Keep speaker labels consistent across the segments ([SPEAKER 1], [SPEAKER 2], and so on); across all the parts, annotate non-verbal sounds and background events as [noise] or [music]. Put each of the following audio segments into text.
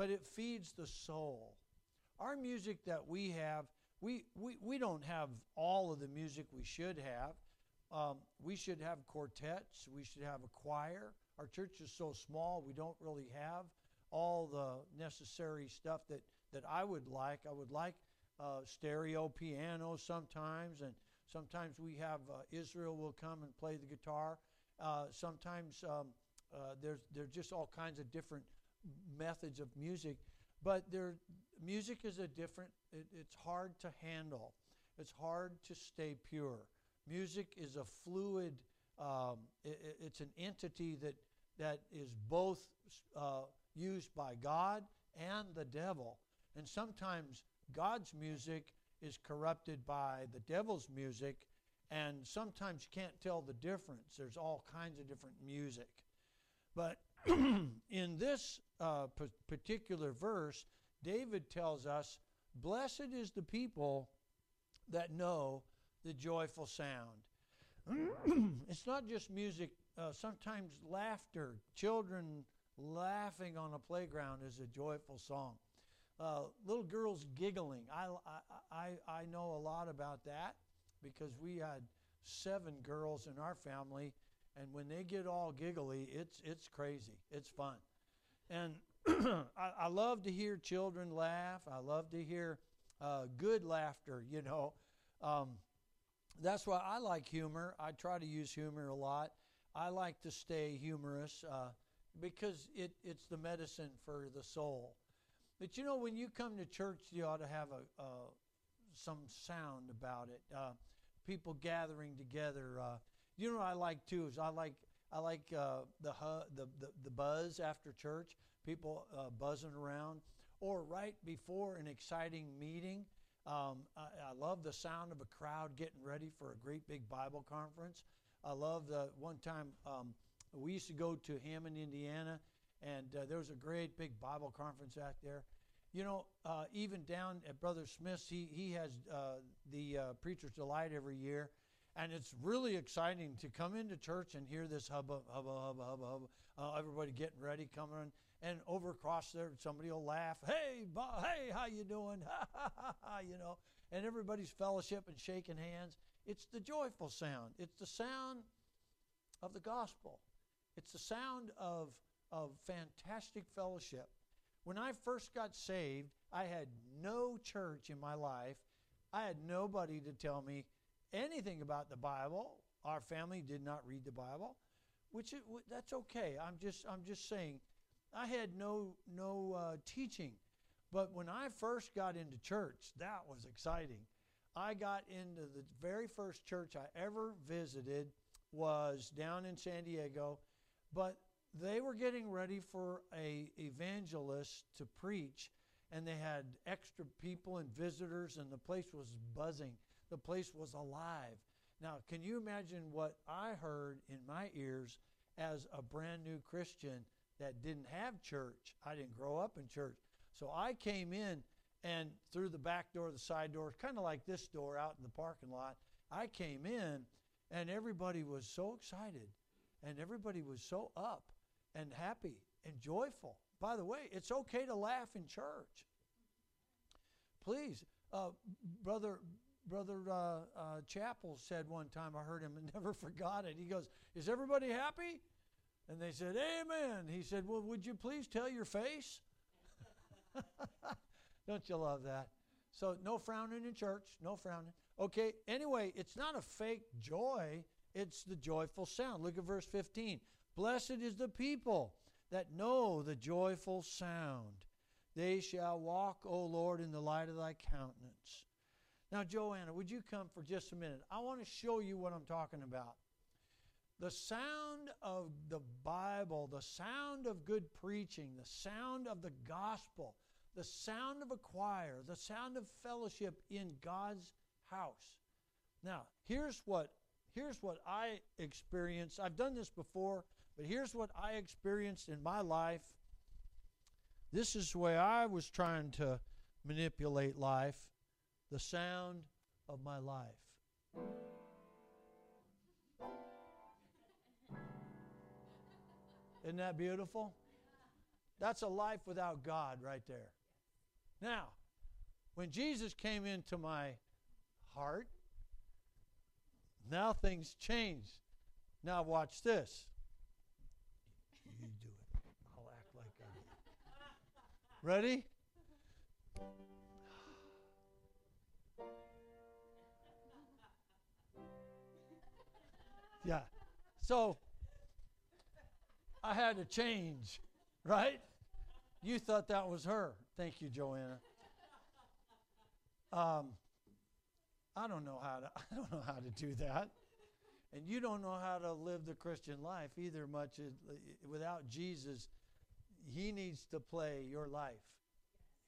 [SPEAKER 1] but it feeds the soul. Our music that we have, we, we, we don't have all of the music we should have. Um, we should have quartets, we should have a choir. Our church is so small, we don't really have all the necessary stuff that, that I would like. I would like uh, stereo piano sometimes, and sometimes we have uh, Israel will come and play the guitar. Uh, sometimes um, uh, there's there's just all kinds of different methods of music, but there music is a different. It, it's hard to handle. It's hard to stay pure. Music is a fluid. Um, it, it's an entity that that is both uh, used by God and the devil, and sometimes God's music is corrupted by the devil's music, and sometimes you can't tell the difference. There's all kinds of different music. But [clears throat] in this uh, p- particular verse, David tells us, Blessed is the people that know the joyful sound. [clears throat] it's not just music, uh, sometimes laughter. Children laughing on a playground is a joyful song. Uh, little girls giggling. I, I, I know a lot about that because we had seven girls in our family, and when they get all giggly, it's, it's crazy. It's fun. And [clears throat] I, I, love to hear children laugh. I love to hear uh, good laughter, [laughs] you know. Um, that's why I like humor. I try to use humor a lot. I like to stay humorous uh, because it, it's the medicine for the soul. But you know, when you come to church, you ought to have a, some sound about it. Uh, people gathering together. You know what I like too is I like I like uh, the, hu- the, the the buzz after church. People uh, buzzing around, or right before an exciting meeting. Um, I, I, love the sound of a crowd getting ready for a great big Bible conference. I love the one time um, we used to go to Hammond, Indiana, and uh, there was a great big Bible conference out there. You know, uh, even down at Brother Smith's, he, he has uh, the uh, Preacher's Delight every year. And it's really exciting to come into church and hear this hubba, hubba, hubba, hubba, hubba. Uh, everybody getting ready, coming. And over across there, somebody will laugh. Hey, Bob, hey, how you doing? [laughs] Ha, ha, ha, ha, you know. And everybody's fellowship and shaking hands. It's the joyful sound. It's the sound of the gospel. It's the sound of, of fantastic fellowship. When I first got saved, I had no church in my life. I had nobody to tell me anything about the Bible. Our family did not read the Bible, which it, that's okay. I'm just I'm just saying, I had no no uh, teaching. But when I first got into church, that was exciting. I got into the very first church I ever visited was down in San Diego, but they were getting ready for a evangelist to preach and they had extra people and visitors and the place was buzzing the place was alive now can you imagine what i heard in my ears as a brand new christian that didn't have church i didn't grow up in church so i came in and through the back door the side door kind of like this door out in the parking lot i came in and everybody was so excited and everybody was so up and happy and joyful. By the way, it's okay to laugh in church. Please, uh, brother brother uh, uh, Chapel said one time. I heard him [laughs] and never forgot it. He goes, "Is everybody happy?" And they said, "Amen." He said, "Well, would you please tell your face?" [laughs] Don't you love that? So no frowning in church, no frowning. Okay. Anyway, it's not a fake joy. It's the joyful sound. Look at verse 15. Blessed is the people that know the joyful sound. They shall walk, O Lord, in the light of thy countenance. Now, Joanna, would you come for just a minute? I want to show you what I'm talking about. The sound of the Bible, the sound of good preaching, the sound of the gospel, the sound of a choir, the sound of fellowship in God's house. Now, here's what here's what I experienced. I've done this before, but here's what I experienced in my life. This is the way I was trying to manipulate life the sound of my life. Isn't that beautiful? That's a life without God right there. Now, when Jesus came into my heart, now things changed. Now watch this. You do it. I'll act like I Ready? Yeah. So I had to change, right? You thought that was her. Thank you, Joanna. Um, I don't know how to. [laughs] I don't know how to do that, and you don't know how to live the Christian life either. Much without Jesus, He needs to play your life.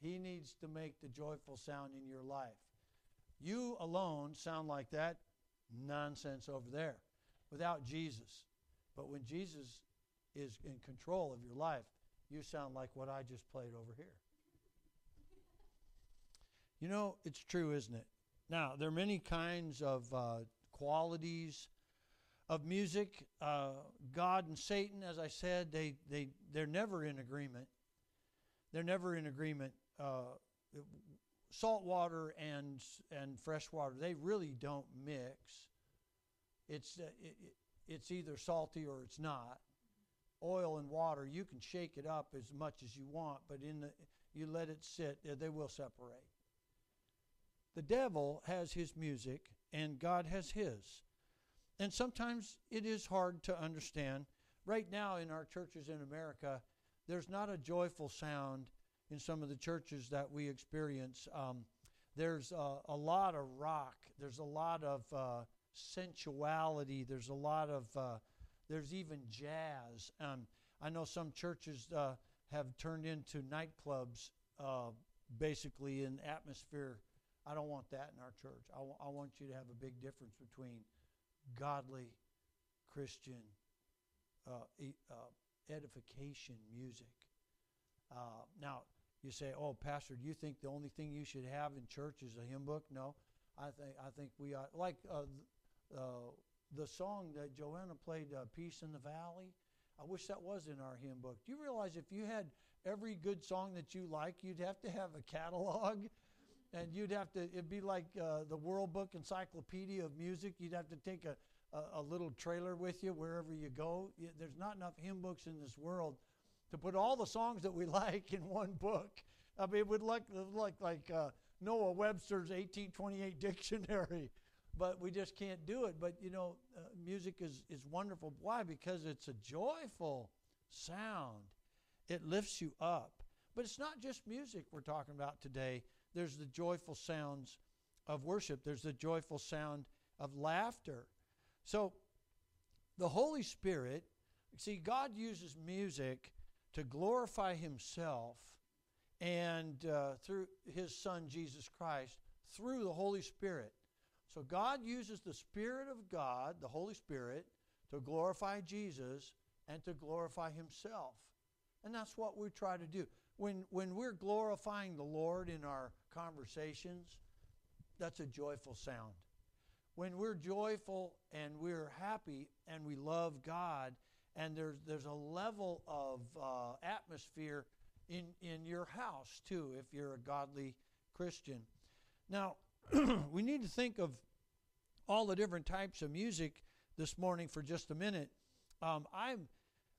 [SPEAKER 1] He needs to make the joyful sound in your life. You alone sound like that nonsense over there without Jesus. But when Jesus is in control of your life, you sound like what I just played over here. You know, it's true, isn't it? Now, there are many kinds of uh, qualities of music. Uh, God and Satan, as I said, they, they, they're never in agreement. They're never in agreement. Uh, salt water and, and fresh water, they really don't mix. It's, uh, it, it's either salty or it's not. Oil and water, you can shake it up as much as you want, but in the, you let it sit, they will separate. The devil has his music, and God has his. And sometimes it is hard to understand. Right now, in our churches in America, there's not a joyful sound in some of the churches that we experience. Um, there's uh, a lot of rock, there's a lot of uh, sensuality, there's a lot of, uh, there's even jazz. Um, I know some churches uh, have turned into nightclubs uh, basically in atmosphere I don't want that in our church. I, w- I want you to have a big difference between godly Christian uh, uh, edification music. Uh, now, you say, "Oh, Pastor, do you think the only thing you should have in church is a hymn book?" No, I think I think we ought like uh, uh, the song that Joanna played, uh, "Peace in the Valley." I wish that was in our hymn book. Do you realize if you had every good song that you like, you'd have to have a catalog? [laughs] And you'd have to it'd be like uh, the world book encyclopedia of music. You'd have to take a, a, a, little trailer with you wherever you go. There's not enough hymn books in this world to put all the songs that we [laughs] like in one book. I mean it would look like like uh, noah webster's 1828 [laughs] dictionary but we just can't do it. But you know uh, music is, is wonderful. Why? Because it's a joyful sound. It lifts you up. But it's not just music we're talking about today. There's the joyful sounds of worship, there's the joyful sound of laughter. So, the Holy Spirit, see, God uses music to glorify Himself and uh, through His Son, Jesus Christ, through the Holy Spirit. So, God uses the Spirit of God, the Holy Spirit, to glorify Jesus and to glorify Himself. And that's what we try to do when, when we're glorifying the Lord in our conversations, that's a joyful sound. When we're joyful and we're happy and we love God, and there's, there's a level of uh, atmosphere in, in your house too, if you're a godly Christian. Now, [clears throat] we need to think of all the different types of music this morning for just a minute. Um, I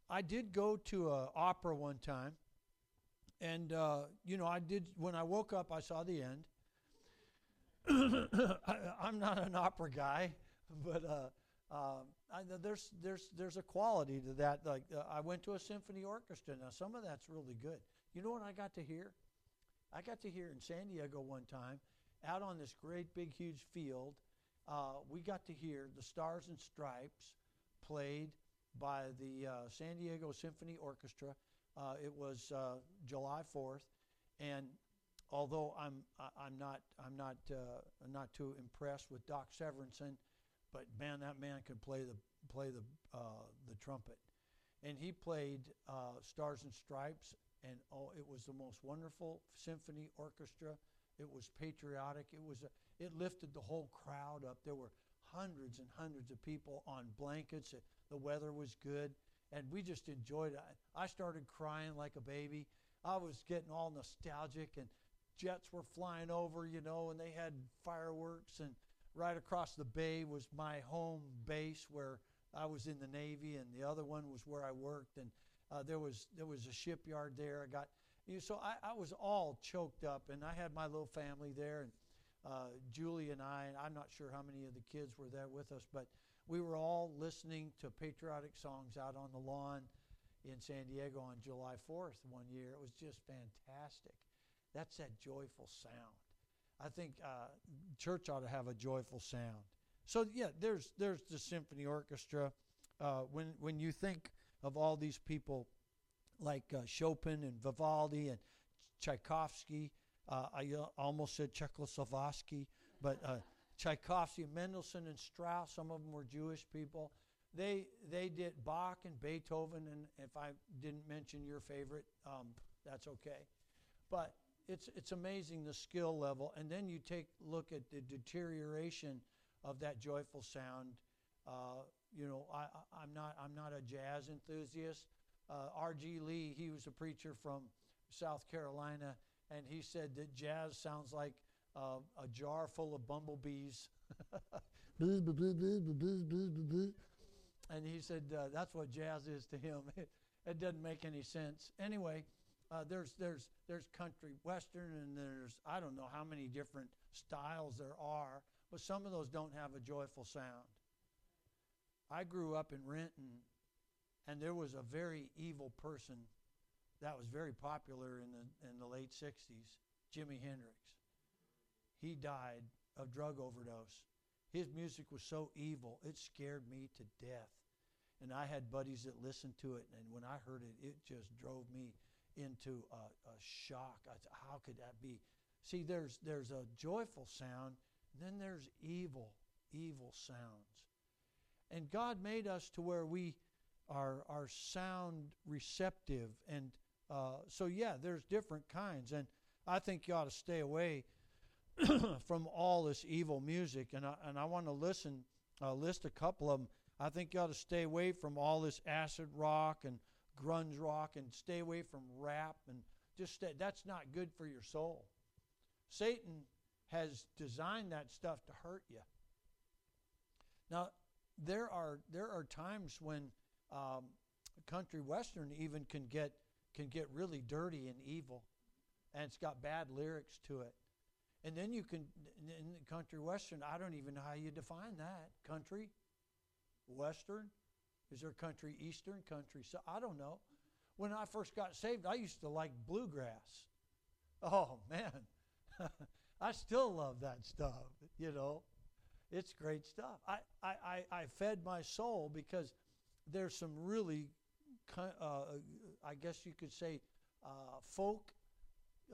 [SPEAKER 1] I did go to an opera one time, and, uh, you know, I did, when I woke up, I saw the end. [coughs] I, am not an opera guy, [laughs] but uh, uh, I, there's, there's, there's a quality to that. Like uh, I went to a symphony orchestra. Now, some of that's really good. You know what I got to hear? I got to hear in San Diego one time, out on this great big huge field, uh, we got to hear the Stars and Stripes played by the uh, San Diego Symphony Orchestra uh, it was uh, July 4th, and although I'm I'm not I'm not uh, not too impressed with Doc Severinsen, but man, that man could play the play the uh, the trumpet, and he played Stars and Stripes, and oh, it was the most wonderful symphony orchestra. It was patriotic. It was a, it lifted the whole crowd up. There were hundreds and hundreds of people on blankets. The weather was good and we just enjoyed it. I started crying like a baby. I was getting all nostalgic, and jets were flying over, you know, and they had fireworks. And right across the bay was my home base where I was in the Navy, and the other one was where I worked. And uh, there was there was a shipyard there. I got you know, so I, I was all choked up, and I had my little family there, and uh, Julie and I, and I'm not sure how many of the kids were there with us, but we were all listening to patriotic songs out on the lawn in San Diego on July 4th one year. It was just fantastic. That's that joyful sound. I think uh, church ought to have a joyful sound. So yeah, there's there's the symphony orchestra. Uh, when when you think of all these people like uh, Chopin and Vivaldi and Tchaikovsky, uh, I uh, almost said Czechoslovakia, but uh, Tchaikovsky, Mendelssohn, and Strauss. Some of them were Jewish people. They they did Bach and Beethoven, and if I didn't mention your favorite, um, that's okay. But it's it's amazing the skill level, and then you take look at the deterioration of that joyful sound. Uh, you know, I, I'm not I'm not a jazz enthusiast. Uh, R.G. Lee, he was a preacher from South Carolina, and he said that jazz sounds like uh, a jar full of bumblebees. and he said uh, that's what jazz is to him. [laughs] it doesn't make any sense. Anyway, uh, there's there's there's country western and there's I don't know how many different styles there are, but some of those don't have a joyful sound. I grew up in Renton, and there was a very evil person that was very popular in the in the late '60s, Jimi Hendrix. He died of drug overdose. His music was so evil, it scared me to death. And I had buddies that listened to it, and when I heard it, it just drove me into a, a shock. I how could that be? See, there's there's a joyful sound, then there's evil, evil sounds. And God made us to where we are are sound receptive, and uh, so yeah, there's different kinds, and I think you ought to stay away [clears throat] from all this evil music. And I, and I want to listen, uh, list a couple of them. I think you ought to stay away from all this acid rock and grunge rock and stay away from rap and just stay. That's not good for your soul. Satan has designed that stuff to hurt you. Now, there are there are times when um, country western even can get can get really dirty and evil, and it's got bad lyrics to it. And then you can, in country western, I don't even know how you define that. Country, western, is there country eastern, country? So I don't know. When I first got saved, I used to like bluegrass. Oh man, [laughs] I still love that stuff. You know, it's great stuff. I, I, I, I fed my soul because there's some really, uh, I guess you could say, uh, folk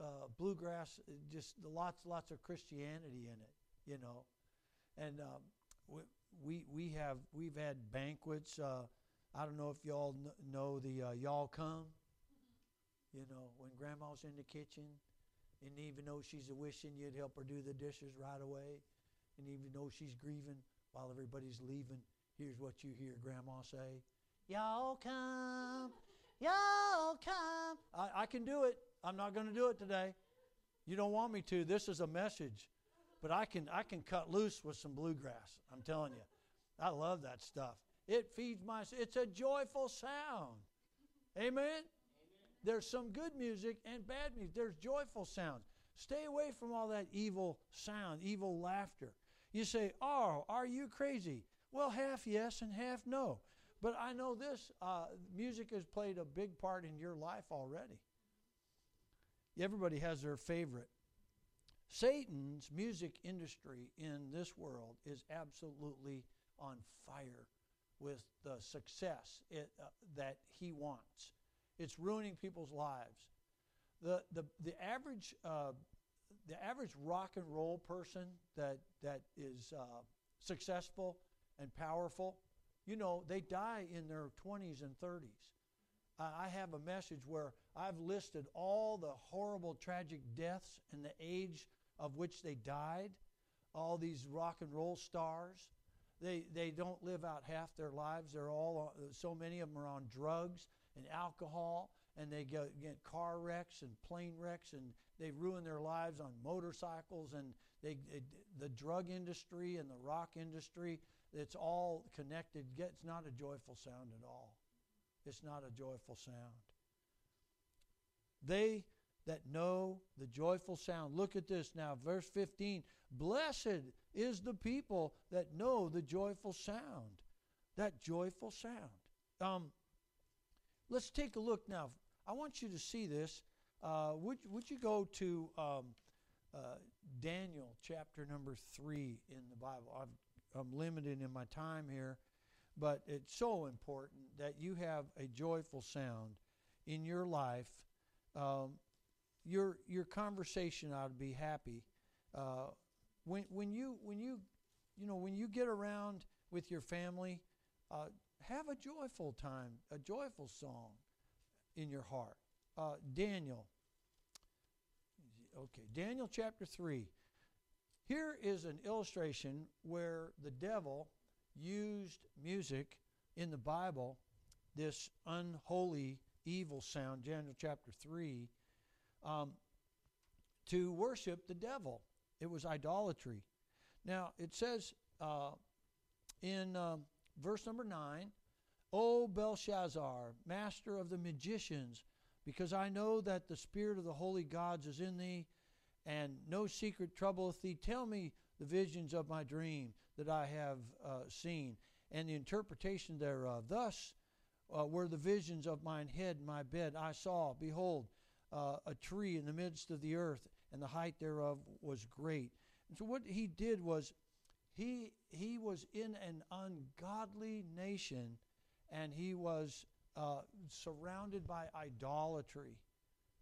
[SPEAKER 1] uh, bluegrass, uh, just lots, lots of Christianity in it, you know. And um, we, we have, we've had banquets. Uh, I don't know if y'all know the uh, Y'all Come, you know, when grandma's in the kitchen, and even though she's a wishing you'd help her do the dishes right away, and even though she's grieving while everybody's leaving, here's what you hear grandma say Y'all come, y'all come. I, I can do it. I'm not going to do it today. You don't want me to. This is a message. But I can I can cut loose with some bluegrass. I'm telling you. I love that stuff. It feeds my it's a joyful sound. Amen. Amen. There's some good music and bad music. There's joyful sounds. Stay away from all that evil sound, evil laughter. You say, "Oh, are you crazy?" Well, half yes and half no. But I know this: uh, music has played a big part in your life already. Everybody has their favorite. Satan's music industry in this world is absolutely on fire with the success it, uh, that he wants. It's ruining people's lives. The, the, the, average, uh, the average rock and roll person that, that is uh, successful and powerful, you know, they die in their 20s and 30s. I have a message where I've listed all the horrible, tragic deaths and the age of which they died, all these rock and roll stars. They, they don't live out half their lives. They're all, uh, so many of them are on drugs and alcohol, and they get, get car wrecks and plane wrecks, and they ruin their lives on motorcycles, and they, it, the drug industry and the rock industry, it's all connected. It's not a joyful sound at all. It's not a joyful sound. They that know the joyful sound. Look at this now, verse 15. Blessed is the people that know the joyful sound. That joyful sound. Um, let's take a look now. I want you to see this. Uh, would, would you go to um, uh, Daniel chapter number 3 in the Bible? i am limited in my time here, but it's so important that you have a joyful sound in your life. Um, your your conversation ought to be happy. Uh, when when you when you you know when you get around with your family, uh, have a joyful time, a joyful song in your heart. Uh, Daniel. Okay, Daniel chapter three. Here is an illustration where the devil used music in the Bible, this unholy evil sound, Daniel chapter 3, um, to worship the devil. It was idolatry. Now, it says uh, in um, verse number 9, O Belshazzar, master of the magicians, because I know that the spirit of the holy gods is in thee, and no secret troubleth thee, tell me the visions of my dream that I have uh, seen, and the interpretation thereof. Thus uh, were the visions of mine head and my bed. I saw, behold, uh, a tree in the midst of the earth, and the height thereof was great. And so what he did was he he was in an ungodly nation, and he was uh, surrounded by idolatry,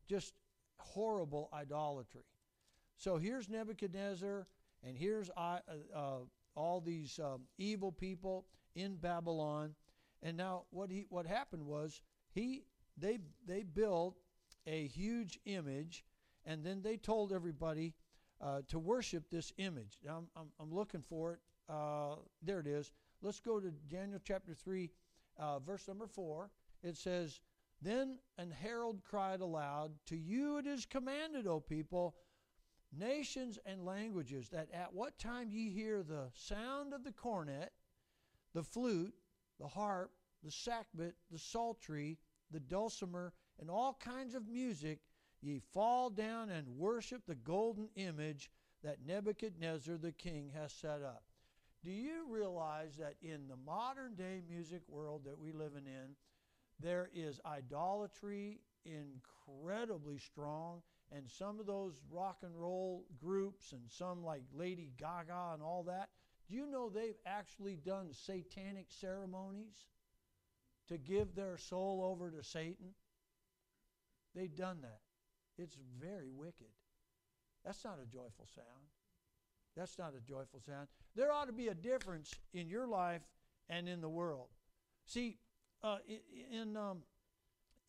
[SPEAKER 1] just horrible idolatry. So here's Nebuchadnezzar, and here's uh, uh, all these um, evil people in Babylon. And now what he what happened was he they they built a huge image, and then they told everybody uh, to worship this image. Now, I'm, I'm, I'm looking for it. Uh, there it is. Let's go to Daniel chapter 3, uh, verse number 4. It says, Then an herald cried aloud, To you it is commanded, O people, nations and languages, that at what time ye hear the sound of the cornet, the flute, the harp, the sackbut, the psaltery, the dulcimer, and all kinds of music, ye fall down and worship the golden image that Nebuchadnezzar the king has set up. Do you realize that in the modern day music world that we live in, there is idolatry incredibly strong, and some of those rock and roll groups and some like Lady Gaga and all that, do you know they've actually done satanic ceremonies to give their soul over to Satan? They've done that. It's very wicked. That's not a joyful sound. That's not a joyful sound. There ought to be a difference in your life and in the world. See, uh, in um,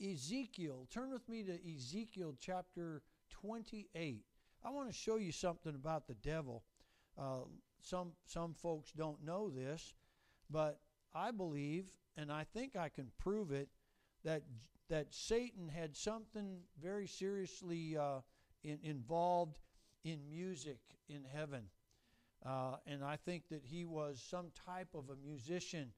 [SPEAKER 1] Ezekiel, turn with me to Ezekiel chapter 28. I want to show you something about the devil. Uh, some some folks don't know this, but I believe, and I think I can prove it, that that Satan had something very seriously uh, in, involved in music in heaven. Uh, and I think that he was some type of a musician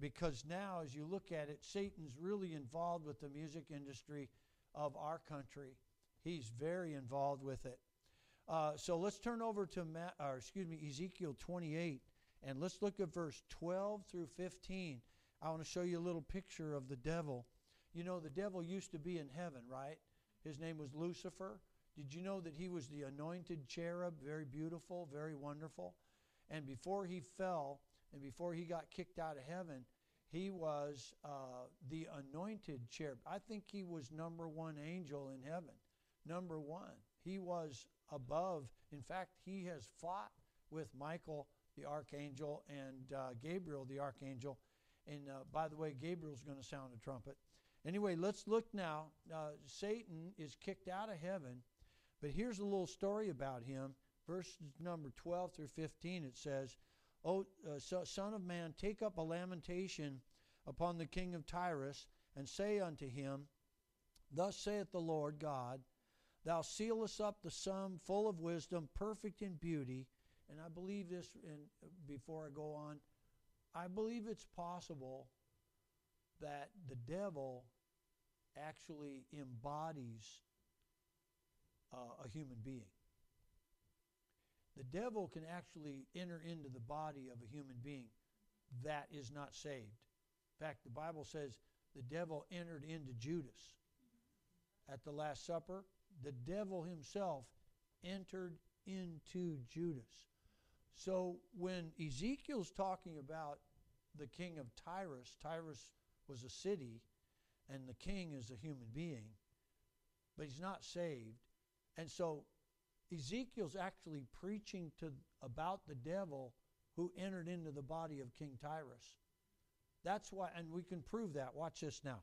[SPEAKER 1] because now, as you look at it, Satan's really involved with the music industry of our country. He's very involved with it. Uh, so let's turn over to Ma- or excuse me Ezekiel 28 and let's look at verse 12 through 15. I want to show you a little picture of the devil. You know, the devil used to be in heaven, right? His name was Lucifer. Did you know that he was the anointed cherub, very beautiful, very wonderful? And before he fell and before he got kicked out of heaven, he was uh, the anointed cherub. I think he was number one angel in heaven. Number one. He was above. In fact, he has fought with Michael the archangel and uh, Gabriel the archangel. And uh, by the way, Gabriel's going to sound a trumpet. Anyway, let's look now. Uh, Satan is kicked out of heaven, but here's a little story about him. Verse number 12 through 15 it says, O uh, so, Son of man, take up a lamentation upon the king of Tyrus, and say unto him, Thus saith the Lord God, Thou sealest up the sum full of wisdom, perfect in beauty. And I believe this and before I go on. I believe it's possible that the devil actually embodies uh, a human being. The devil can actually enter into the body of a human being that is not saved. In fact, the Bible says the devil entered into Judas at the Last Supper. The devil himself entered into Judas. So when Ezekiel's talking about the king of Tyrus, Tyrus was a city, and the king is a human being, but he's not saved. And so Ezekiel's actually preaching to about the devil who entered into the body of King Tyrus. That's why, and we can prove that. Watch this now.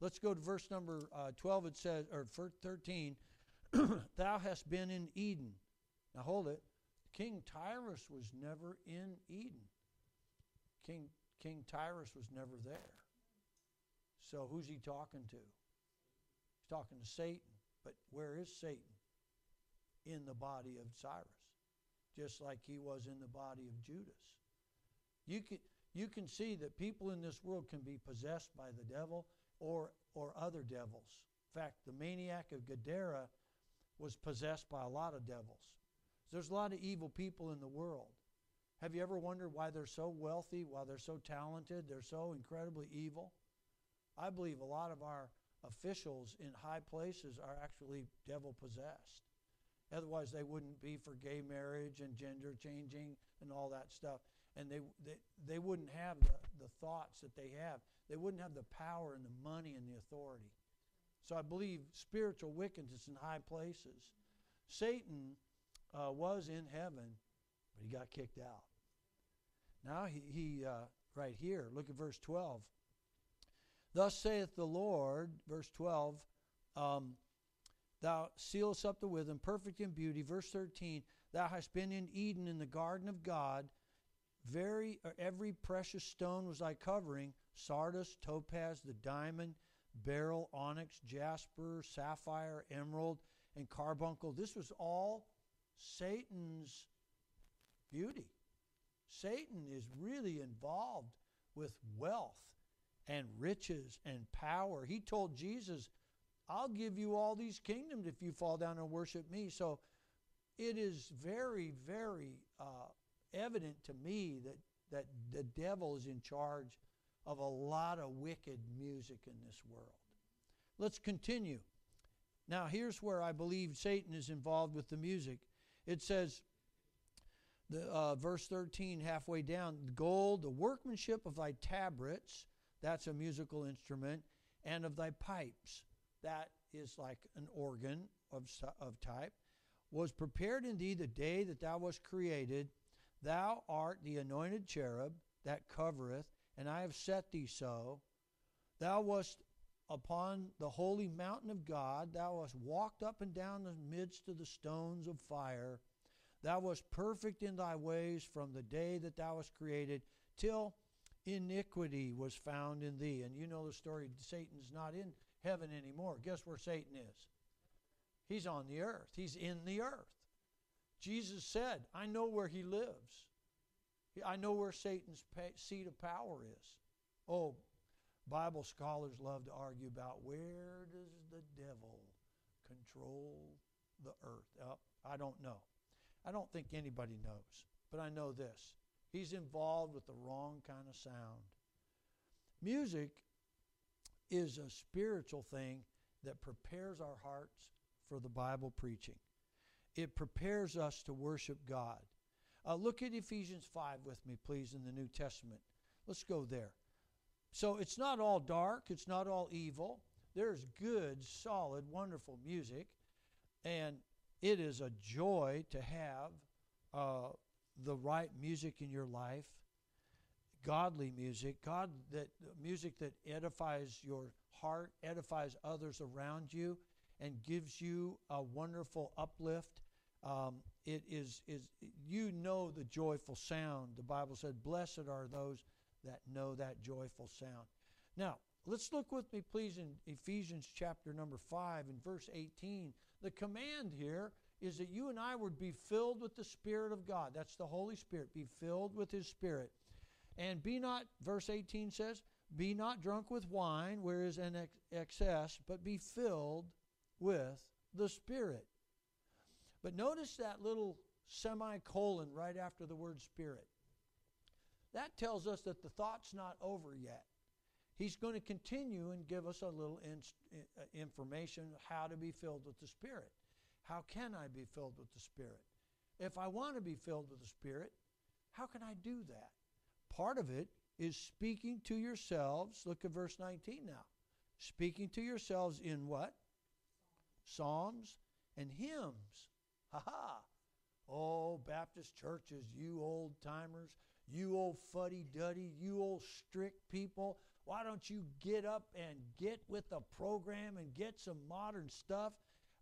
[SPEAKER 1] Let's go to verse number uh, 12. It says, or 13, [clears throat] Thou hast been in Eden. Now hold it. King Tyrus was never in Eden. King, King Tyrus was never there. So who's he talking to? He's talking to Satan. But where is Satan? In the body of Tyrus, just like he was in the body of Judas. You can, you can see that people in this world can be possessed by the devil or, or other devils. In fact, the maniac of Gadara was possessed by a lot of devils. There's a lot of evil people in the world. Have you ever wondered why they're so wealthy, why they're so talented, they're so incredibly evil? I believe a lot of our officials in high places are actually devil possessed. Otherwise, they wouldn't be for gay marriage and gender changing and all that stuff. And they, they, they wouldn't have the, the thoughts that they have. They wouldn't have the power and the money and the authority. So I believe spiritual wickedness in high places. Satan uh, was in heaven, but he got kicked out. Now he, he uh, right here, look at verse 12. Thus saith the Lord, verse 12, um, Thou sealest up the wisdom, perfect in beauty. Verse 13, Thou hast been in Eden in the garden of God. Very, uh, every precious stone was thy covering sardius, topaz, the diamond, beryl, onyx, jasper, sapphire, emerald, and carbuncle. This was all Satan's beauty. Satan is really involved with wealth and riches and power. He told Jesus, I'll give you all these kingdoms if you fall down and worship me. So it is very, very uh, evident to me that, that the devil is in charge of a lot of wicked music in this world. Let's continue. Now, here's where I believe Satan is involved with the music. It says, the, uh, verse 13, halfway down, gold, the workmanship of thy tabrets, that's a musical instrument, and of thy pipes, that is like an organ of, of type, was prepared in thee the day that thou wast created. Thou art the anointed cherub that covereth, and I have set thee so. Thou wast upon the holy mountain of God. Thou hast walked up and down the midst of the stones of fire. Thou wast perfect in thy ways from the day that thou wast created till iniquity was found in thee. And you know the story Satan's not in heaven anymore. Guess where Satan is? He's on the earth, he's in the earth. Jesus said, I know where he lives. I know where Satan's seat of power is. Oh, Bible scholars love to argue about where does the devil control the earth? Oh, I don't know. I don't think anybody knows, but I know this. He's involved with the wrong kind of sound. Music is a spiritual thing that prepares our hearts for the Bible preaching. It prepares us to worship God. Uh, look at Ephesians 5 with me, please, in the New Testament. Let's go there. So it's not all dark, it's not all evil. There's good, solid, wonderful music. And it is a joy to have uh, the right music in your life, godly music, God that music that edifies your heart, edifies others around you, and gives you a wonderful uplift. Um, it is is you know the joyful sound. The Bible said, "Blessed are those that know that joyful sound." Now, let's look with me, please, in Ephesians chapter number five and verse eighteen. The command here is that you and I would be filled with the Spirit of God. That's the Holy Spirit. Be filled with His Spirit, and be not. Verse eighteen says, "Be not drunk with wine, where is an ex- excess, but be filled with the Spirit." But notice that little semicolon right after the word spirit. That tells us that the thought's not over yet. He's going to continue and give us a little uh, information how to be filled with the Spirit. How can I be filled with the Spirit? If I want to be filled with the Spirit, how can I do that? Part of it is speaking to yourselves. Look at verse 19 now. Speaking to yourselves in what? Psalms and hymns! Oh, Baptist churches, you old timers, you old fuddy duddy, you old strict people, why don't you get up and get with the program and get some modern stuff?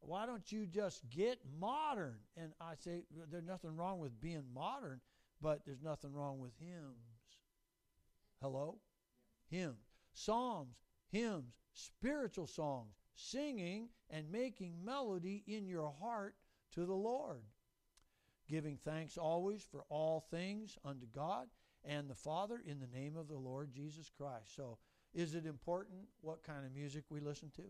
[SPEAKER 1] Why don't you just get modern? And I say, there's nothing wrong with being modern, but there's nothing wrong with hymns. Hello? Hymns. Psalms, hymns, spiritual songs, singing and making melody in your heart to the Lord, giving thanks always for all things unto God and the Father in the name of the Lord Jesus Christ. So, is it important what kind of music we listen to?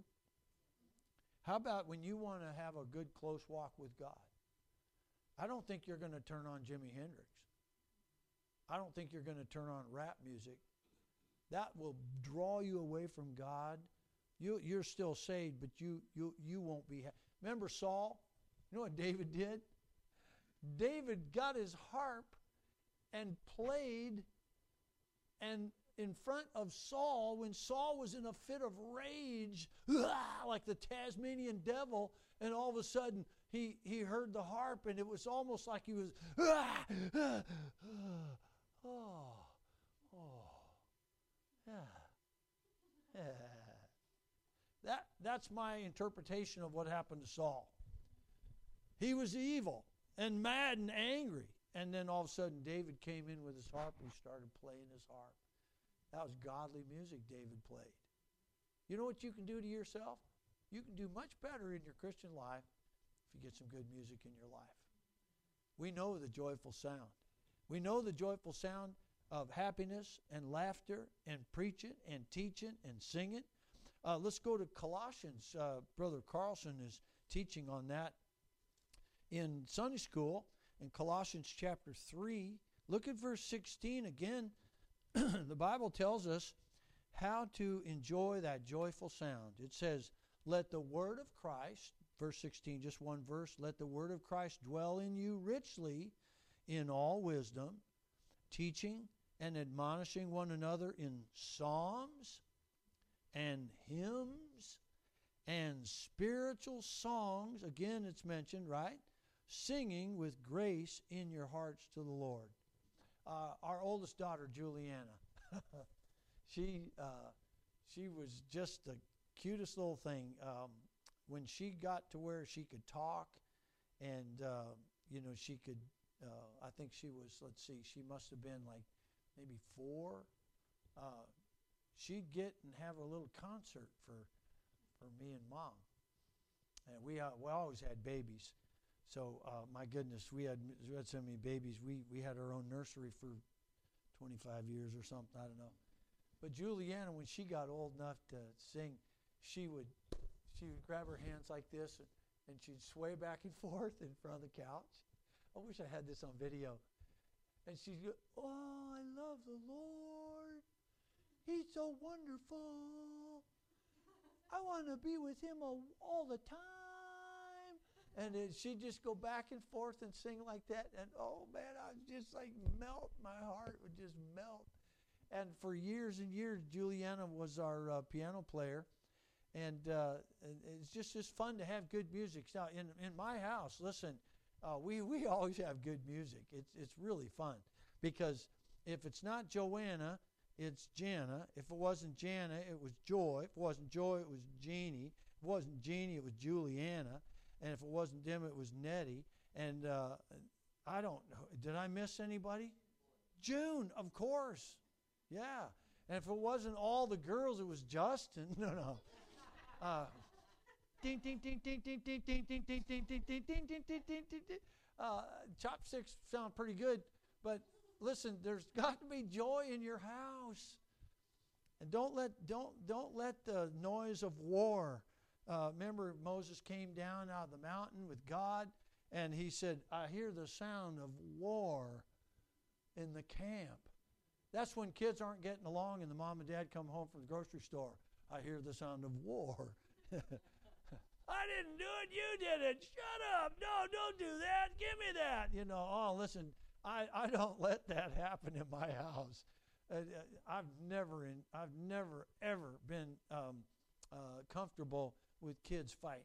[SPEAKER 1] How about when you want to have a good close walk with God? I don't think you're going to turn on Jimi Hendrix. I don't think you're going to turn on rap music. That will draw you away from God. You, you're still saved, but you, you, you won't be. Ha- Remember Saul? You know what David did? David got his harp and played and in front of Saul when Saul was in a fit of rage, [laughs] like the Tasmanian devil, and all of a sudden he, he heard the harp and it was almost like he was, oh, oh, yeah. That, that's my interpretation of what happened to Saul. He was evil and mad and angry. And then all of a sudden, David came in with his harp and he started playing his harp. That was godly music David played. You know what you can do to yourself? You can do much better in your Christian life if you get some good music in your life. We know the joyful sound. We know the joyful sound of happiness and laughter and preaching and teaching and singing. Uh, let's go to Colossians. Uh, Brother Carlson is teaching on that in Sunday school in Colossians chapter 3. Look at verse 16 again. [clears throat] the Bible tells us how to enjoy that joyful sound. It says, Let the word of Christ, verse 16, just one verse, let the word of Christ dwell in you richly in all wisdom, teaching and admonishing one another in psalms and hymns and spiritual songs. Again, it's mentioned, right? Singing with grace in your hearts to the Lord. Uh, our oldest daughter, Juliana, [laughs] she uh, she was just the cutest little thing. Um, when she got to where she could talk, and uh, you know she could, uh, I think she was. Let's see, she must have been like maybe four. Uh, she'd get and have a little concert for for me and mom, and we uh, we always had babies. So uh, my goodness, we had we had so many babies. We we had our own nursery for 25 years or something. I don't know. But Juliana, when she got old enough to sing, she would she would grab her hands like this and, and she'd sway back and [laughs] forth in front of the couch. I wish I had this on video. And she'd go, "Oh, I love the Lord. He's so wonderful. I want to be with him all, all the time." And she'd just go back and forth and sing like that. And oh man, I was just like melt. My heart would just melt. And for years and years, Juliana was our uh, piano player. And uh, it's just, just fun to have good music. Now, in, in my house, listen, uh, we, we [laughs] always have good music. It's, it's really fun because if it's not Joanna, it's Jana. If it wasn't Jana, it was Joy. If it wasn't Joy, it was Jeannie. If it wasn't Jeannie, it was Juliana. And if it wasn't them, it was Nettie. And uh, I don't know. Did I miss anybody? June, of course. Yeah. And if it wasn't all the girls, it was Justin. No, no. Uh, ding, ding, ding, ding, ding, ding, ding, ding, ding, ding, ding, ding, ding, ding, ding, ding, ding, ding. Uh, chopsticks sound pretty good, but listen, there's got to be joy in your house. And don't let don't don't let the noise of war. Uh, remember, Moses came down out of the mountain with God, and he said, "I hear the sound of war in the camp." That's when kids aren't getting along, and the mom and dad come home from the grocery store. I hear the sound of war. [laughs] I didn't do it. You did it. Shut up. No, don't do that. Give me that. You know, oh, listen, I, I don't let that happen in my house. Uh, uh, I've never, in, I've never, ever been um, uh, comfortable with kids fighting.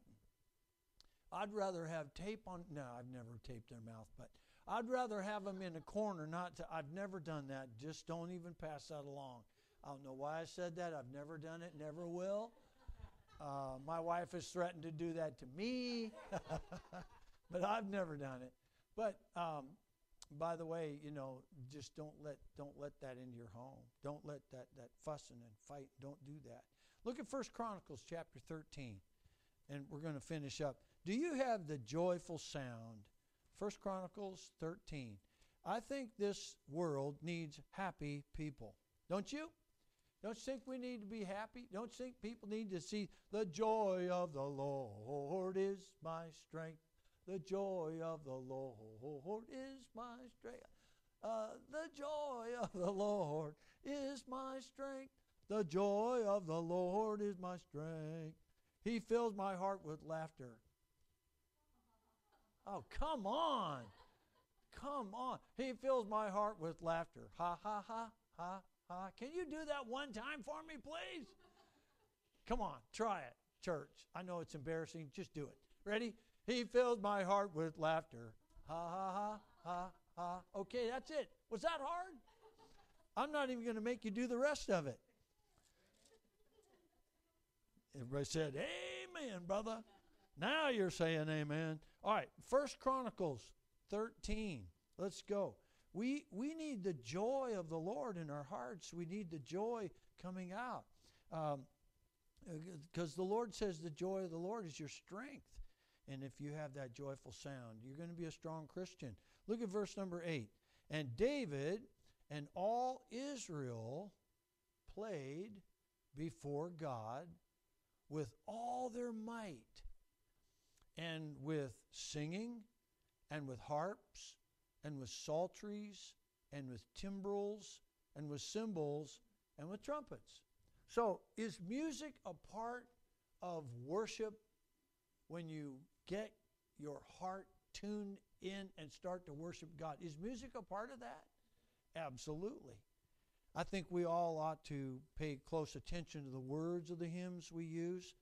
[SPEAKER 1] I'd rather have tape on, no, I've never taped their mouth, but I'd rather have them in a corner, not to, I've never done that. Just don't even pass that along. I don't know why I said that. I've never done it, never will. Uh, my wife has threatened to do that to me, [laughs] but I've never done it. But um, by the way, you know, just don't let don't let that into your home. Don't let that that fussing and fight. Don't do that. Look at First Chronicles chapter 13, and we're going to finish up. Do you have the joyful sound? First Chronicles 13. I think this world needs happy people. Don't you? Don't you think we need to be happy? Don't you think people need to see the joy of the Lord is my strength? The joy of the Lord is my strength. Uh, the joy of the Lord is my strength. The joy of the Lord is my strength. He fills my heart with laughter. Oh, come on. Come on. He fills my heart with laughter. Ha, ha, ha, ha, ha. can you do that one time for me, please? Come on, try it, church. I know it's embarrassing. Just do it. Ready? He fills my heart with laughter. Ha, ha, ha, ha, ha. Okay, that's it. Was that hard? I'm not even going to make you do the rest of it. Everybody said, Amen, brother. Now you're saying amen. All right, First Chronicles 13. Let's go. We, we need the joy of the Lord in our hearts. We need the joy coming out. Because um, the Lord says the joy of the Lord is your strength. And if you have that joyful sound, you're going to be a strong Christian. Look at verse number 8. And David and all Israel played before God with all their might, and with singing, and with harps, and with psalteries and with timbrels and with cymbals and with trumpets. So, is music a part of worship when you get your heart tuned in and start to worship God? Is music a part of that? Absolutely. I think we all ought to pay close attention to the words of the hymns we use.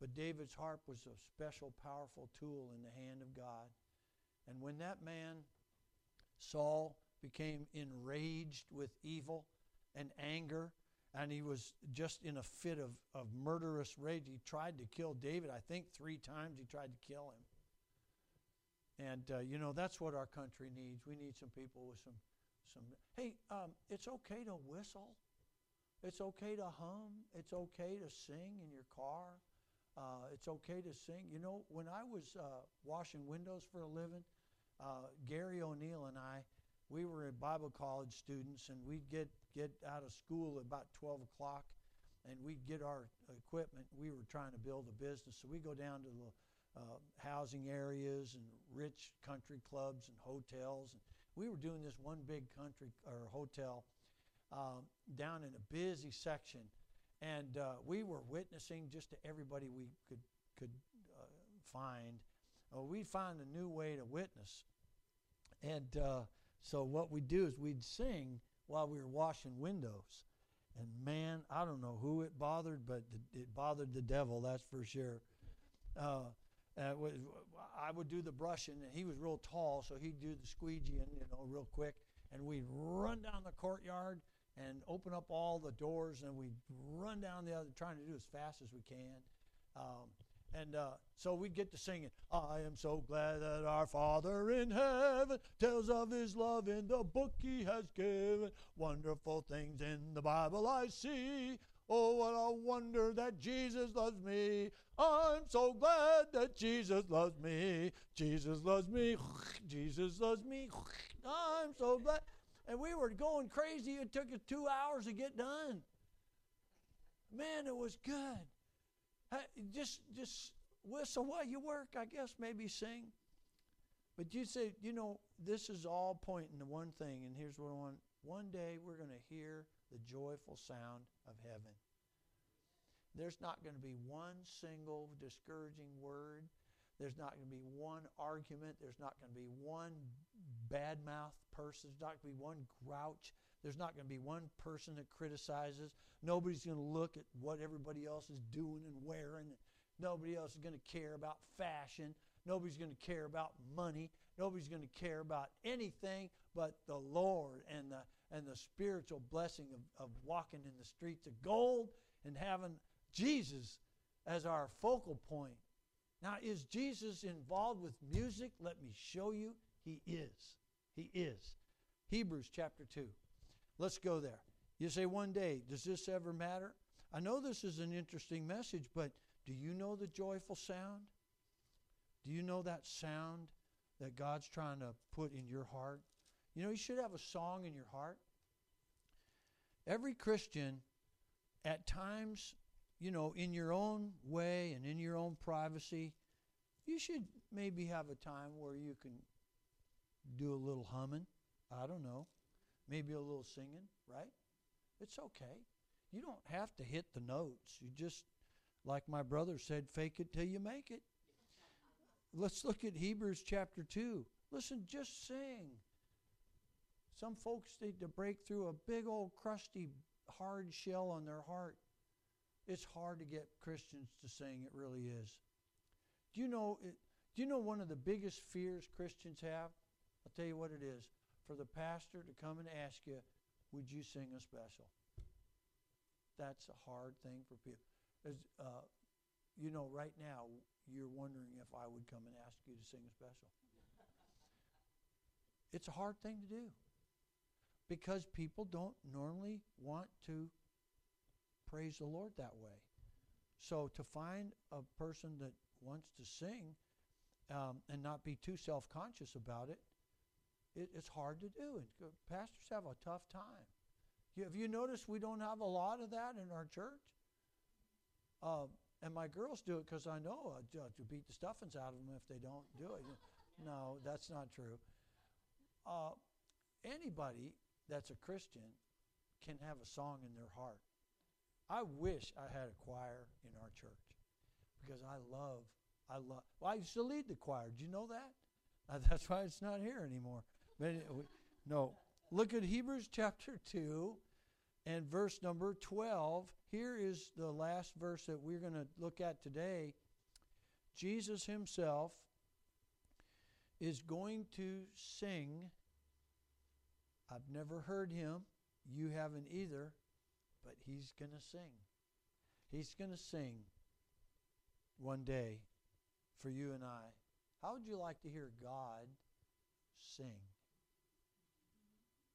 [SPEAKER 1] But David's harp was a special, powerful tool in the hand of God. And when that man Saul became enraged with evil and anger, and he was just in a fit of, of murderous rage. He tried to kill David. I think three times he tried to kill him. And, uh, you know, that's what our country needs. We need some people with some. Some hey, um, it's okay to whistle. It's okay to hum. It's okay to sing in your car. Uh, it's okay to sing. You know, when I was uh, washing windows for a living, uh, Gary O'Neill and I, we were Bible college students, and we'd get, get out of school at about 12 o'clock, and we'd get our equipment. We were trying to build a business, so we go down to the uh, housing areas and rich country clubs and hotels. And we were doing this one big country or hotel um, down in a busy section, and uh, we were witnessing just to everybody we could could uh, find. Uh, we'd find a new way to witness, and uh, so what we'd do is we'd sing while we were washing windows. And man, I don't know who it bothered, but it bothered the devil, that's for sure. Uh, I would do the brushing, and he was real tall, so he'd do the squeegeeing, you know, real quick. And we'd run down the courtyard and open up all the doors, and we'd run down the other, trying to do as fast as we can. Um, And uh, so we'd get to singing, I am so glad that our Father in heaven tells of his love in the book he has given. Wonderful things in the Bible I see. Oh, what a wonder that Jesus loves me. I'm so glad that Jesus loves me. Jesus loves me. [sighs] Jesus loves me. [sighs] I'm so glad. And we were going crazy. It took us two hours to get done. Man, it was good. Just, just whistle while you work, I guess, maybe sing. But you say, you know, this is all pointing to one thing, and here's what I want. One day we're going to hear the joyful sound of heaven. There's not going to be one single discouraging word. There's not going to be one argument. There's not going to be one badmouth person. There's not going to be one grouch. There's not going to be one person that criticizes. Nobody's going to look at what everybody else is doing and wearing. Nobody else is going to care about fashion. Nobody's going to care about money. Nobody's going to care about anything but the Lord and the and the spiritual blessing of, of walking in the streets of gold and having Jesus as our focal point. Now, is Jesus involved with music? Let me show you. He is. He is. Hebrews chapter 2. Let's go there. You say one day, does this ever matter? I know this is an interesting message, but do you know the joyful sound? Do you know that sound that God's trying to put in your heart? You know, you should have a song in your heart. Every Christian, at times, you know, in your own way and in your own privacy, you should maybe have a time where you can do a little humming. I don't know. Maybe a little singing, right? It's okay. You don't have to hit the notes. You just, like my brother said, fake it till you make it. Let's look at Hebrews chapter 2. Listen, just sing. Some folks need to break through a big old crusty hard shell on their heart. It's hard to get Christians to sing, it really is. Do you know it, do you know one of the biggest fears Christians have? I'll tell you what it is. For the pastor to come and ask you, would you sing a special? That's a hard thing for people. As, uh, you know, right now, you're wondering if I would come and ask you to sing a special. it's a hard thing to do because people don't normally want to praise the Lord that way. So to find a person that wants to sing um, and not be too self conscious about it, it, it's hard to do. And pastors have a tough time. You, have you noticed we don't have a lot of that in our church? Um, and my girls do it because I know uh, to beat the stuffings out of them if they don't do it. [laughs] no, that's not true. Uh, anybody that's a Christian can have a song in their heart. I wish I had a choir in our church because I love, I love, well, I used to lead the choir. Do you know that? [laughs] That's why it's not here anymore. But no, look at Hebrews chapter [laughs] 2 and verse number 12. Here is the last verse that we're going to look at today. Jesus himself is going to sing. I've never heard him. You haven't either but he's going to sing. He's going to sing one day for you and I. How would you like to hear God sing?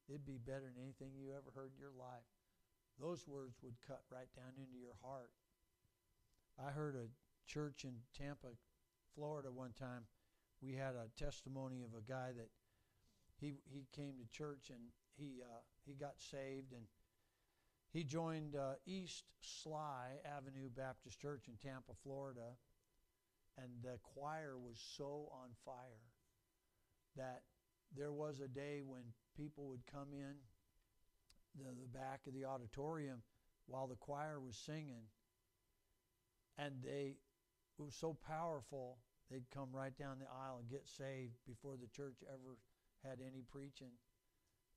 [SPEAKER 1] It'd be better than anything you ever heard in your life. Those words would cut right down into your heart. I heard a church in Tampa, Florida one time. We had a testimony of a guy that he he came to church and he uh, he got saved and he joined uh, East Sligh Avenue Baptist Church in Tampa, Florida, and the choir was so on fire that there was a day when people would come in the, the back of the auditorium while the choir was singing, and they it was so powerful they'd come right down the aisle and get saved before the church ever had any preaching.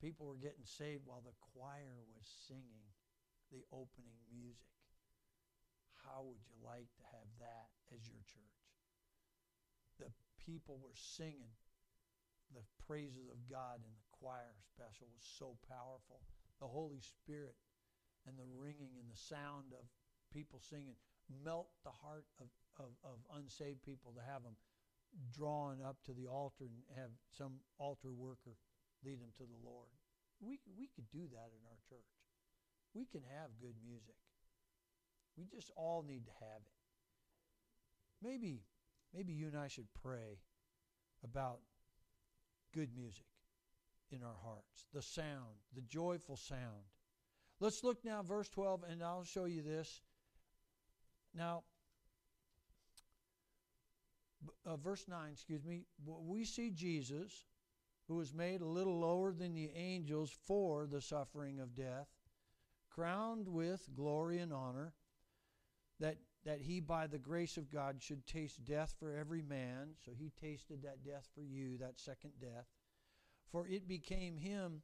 [SPEAKER 1] People were getting saved while the choir was singing the opening music. How would you like to have that as your church? The people were singing the praises of God in the choir special was so powerful. The Holy Spirit and the ringing and the sound of people singing melt the heart of, of, of unsaved people to have them drawn up to the altar and have some altar worker lead them to the Lord. We, we could do that in our church. We can have good music. We just all need to have it. Maybe, maybe you and I should pray about good music in our hearts, the sound, the joyful sound. Let's look now, verse 12, and I'll show you this. Now, uh, verse 9, excuse me, we see Jesus, who was made a little lower than the angels for the suffering of death, crowned with glory and honor, that, that he, by the grace of God, should taste death for every man. So he tasted that death for you, that second death. For it became him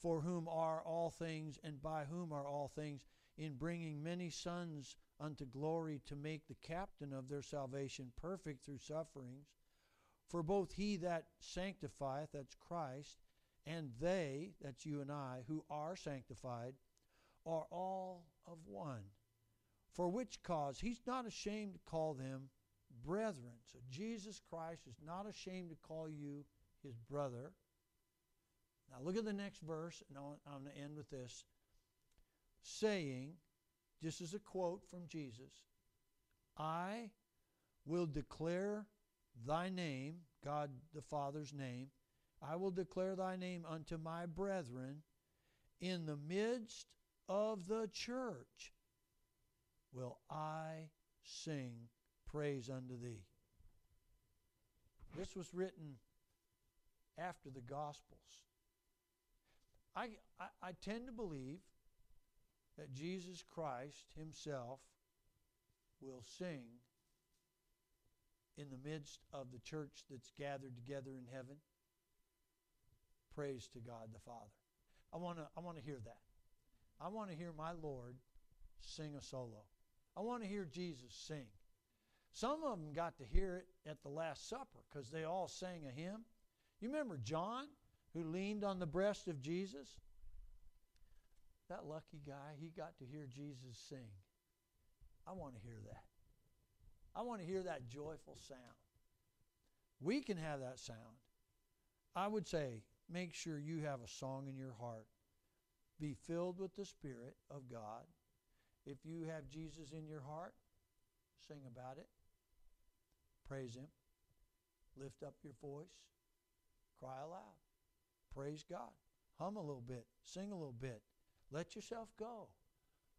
[SPEAKER 1] for whom are all things, and by whom are all things, in bringing many sons unto glory to make the captain of their salvation perfect through sufferings. For both he that sanctifieth, that's Christ, and they, that's you and I, who are sanctified, are all of one. For which cause he's not ashamed to call them brethren. So Jesus Christ is not ashamed to call you his brother. Now look at the next verse, and I'm going to end with this. Saying, just is a quote from Jesus I will declare thy name, God the Father's name, I will declare thy name unto my brethren in the midst of the church will I sing praise unto thee. This was written after the Gospels. I, I, I tend to believe that Jesus Christ Himself will sing in the midst of the church that's gathered together in heaven. Praise to God the Father. I want to I want to hear that. I want to hear my Lord sing a solo. I want to hear Jesus sing. Some of them got to hear it at the Last Supper because they all sang a hymn. You remember John, who leaned on the breast of Jesus? That lucky guy, he got to hear Jesus sing. I want to hear that. I want to hear that joyful sound. We can have that sound. I would say make sure you have a song in your heart. Be filled with the Spirit of God. If you have Jesus in your heart, sing about it. Praise Him. Lift up your voice. Cry aloud. Praise God. Hum a little bit. Sing a little bit. Let yourself go.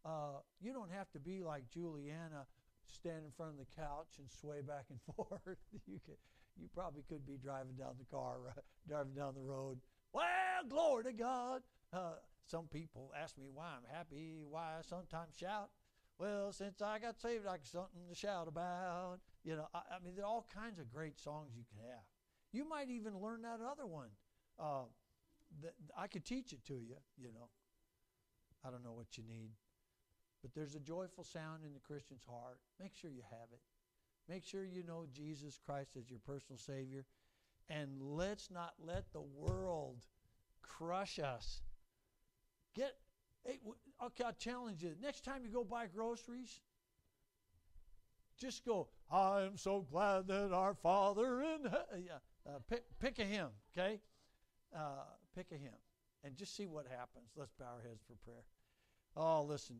[SPEAKER 1] Uh, you don't have to be like Juliana, stand in front of the couch and sway back and [laughs] forth. you could, you probably could be driving down the car, uh, driving down the road. Well, glory to God. Uh, some people ask me why I'm happy, why I sometimes shout. Well, since I got saved, I got something to shout about. You know, I, I mean, there are all kinds of great songs you can have. You might even learn that other one. Uh, that I could teach it to you. You know, I don't know what you need. But there's a joyful sound in the Christian's heart. Make sure you have it. Make sure you know Jesus Christ as your personal Savior. And let's not let the world crush us. Get, okay, I'll challenge you. Next time you go buy groceries, just go, I am so glad that our Father in heaven. Yeah, uh, pick, pick a hymn, okay? Uh, pick a hymn and just see what happens. Let's bow our heads for prayer. Oh, listen.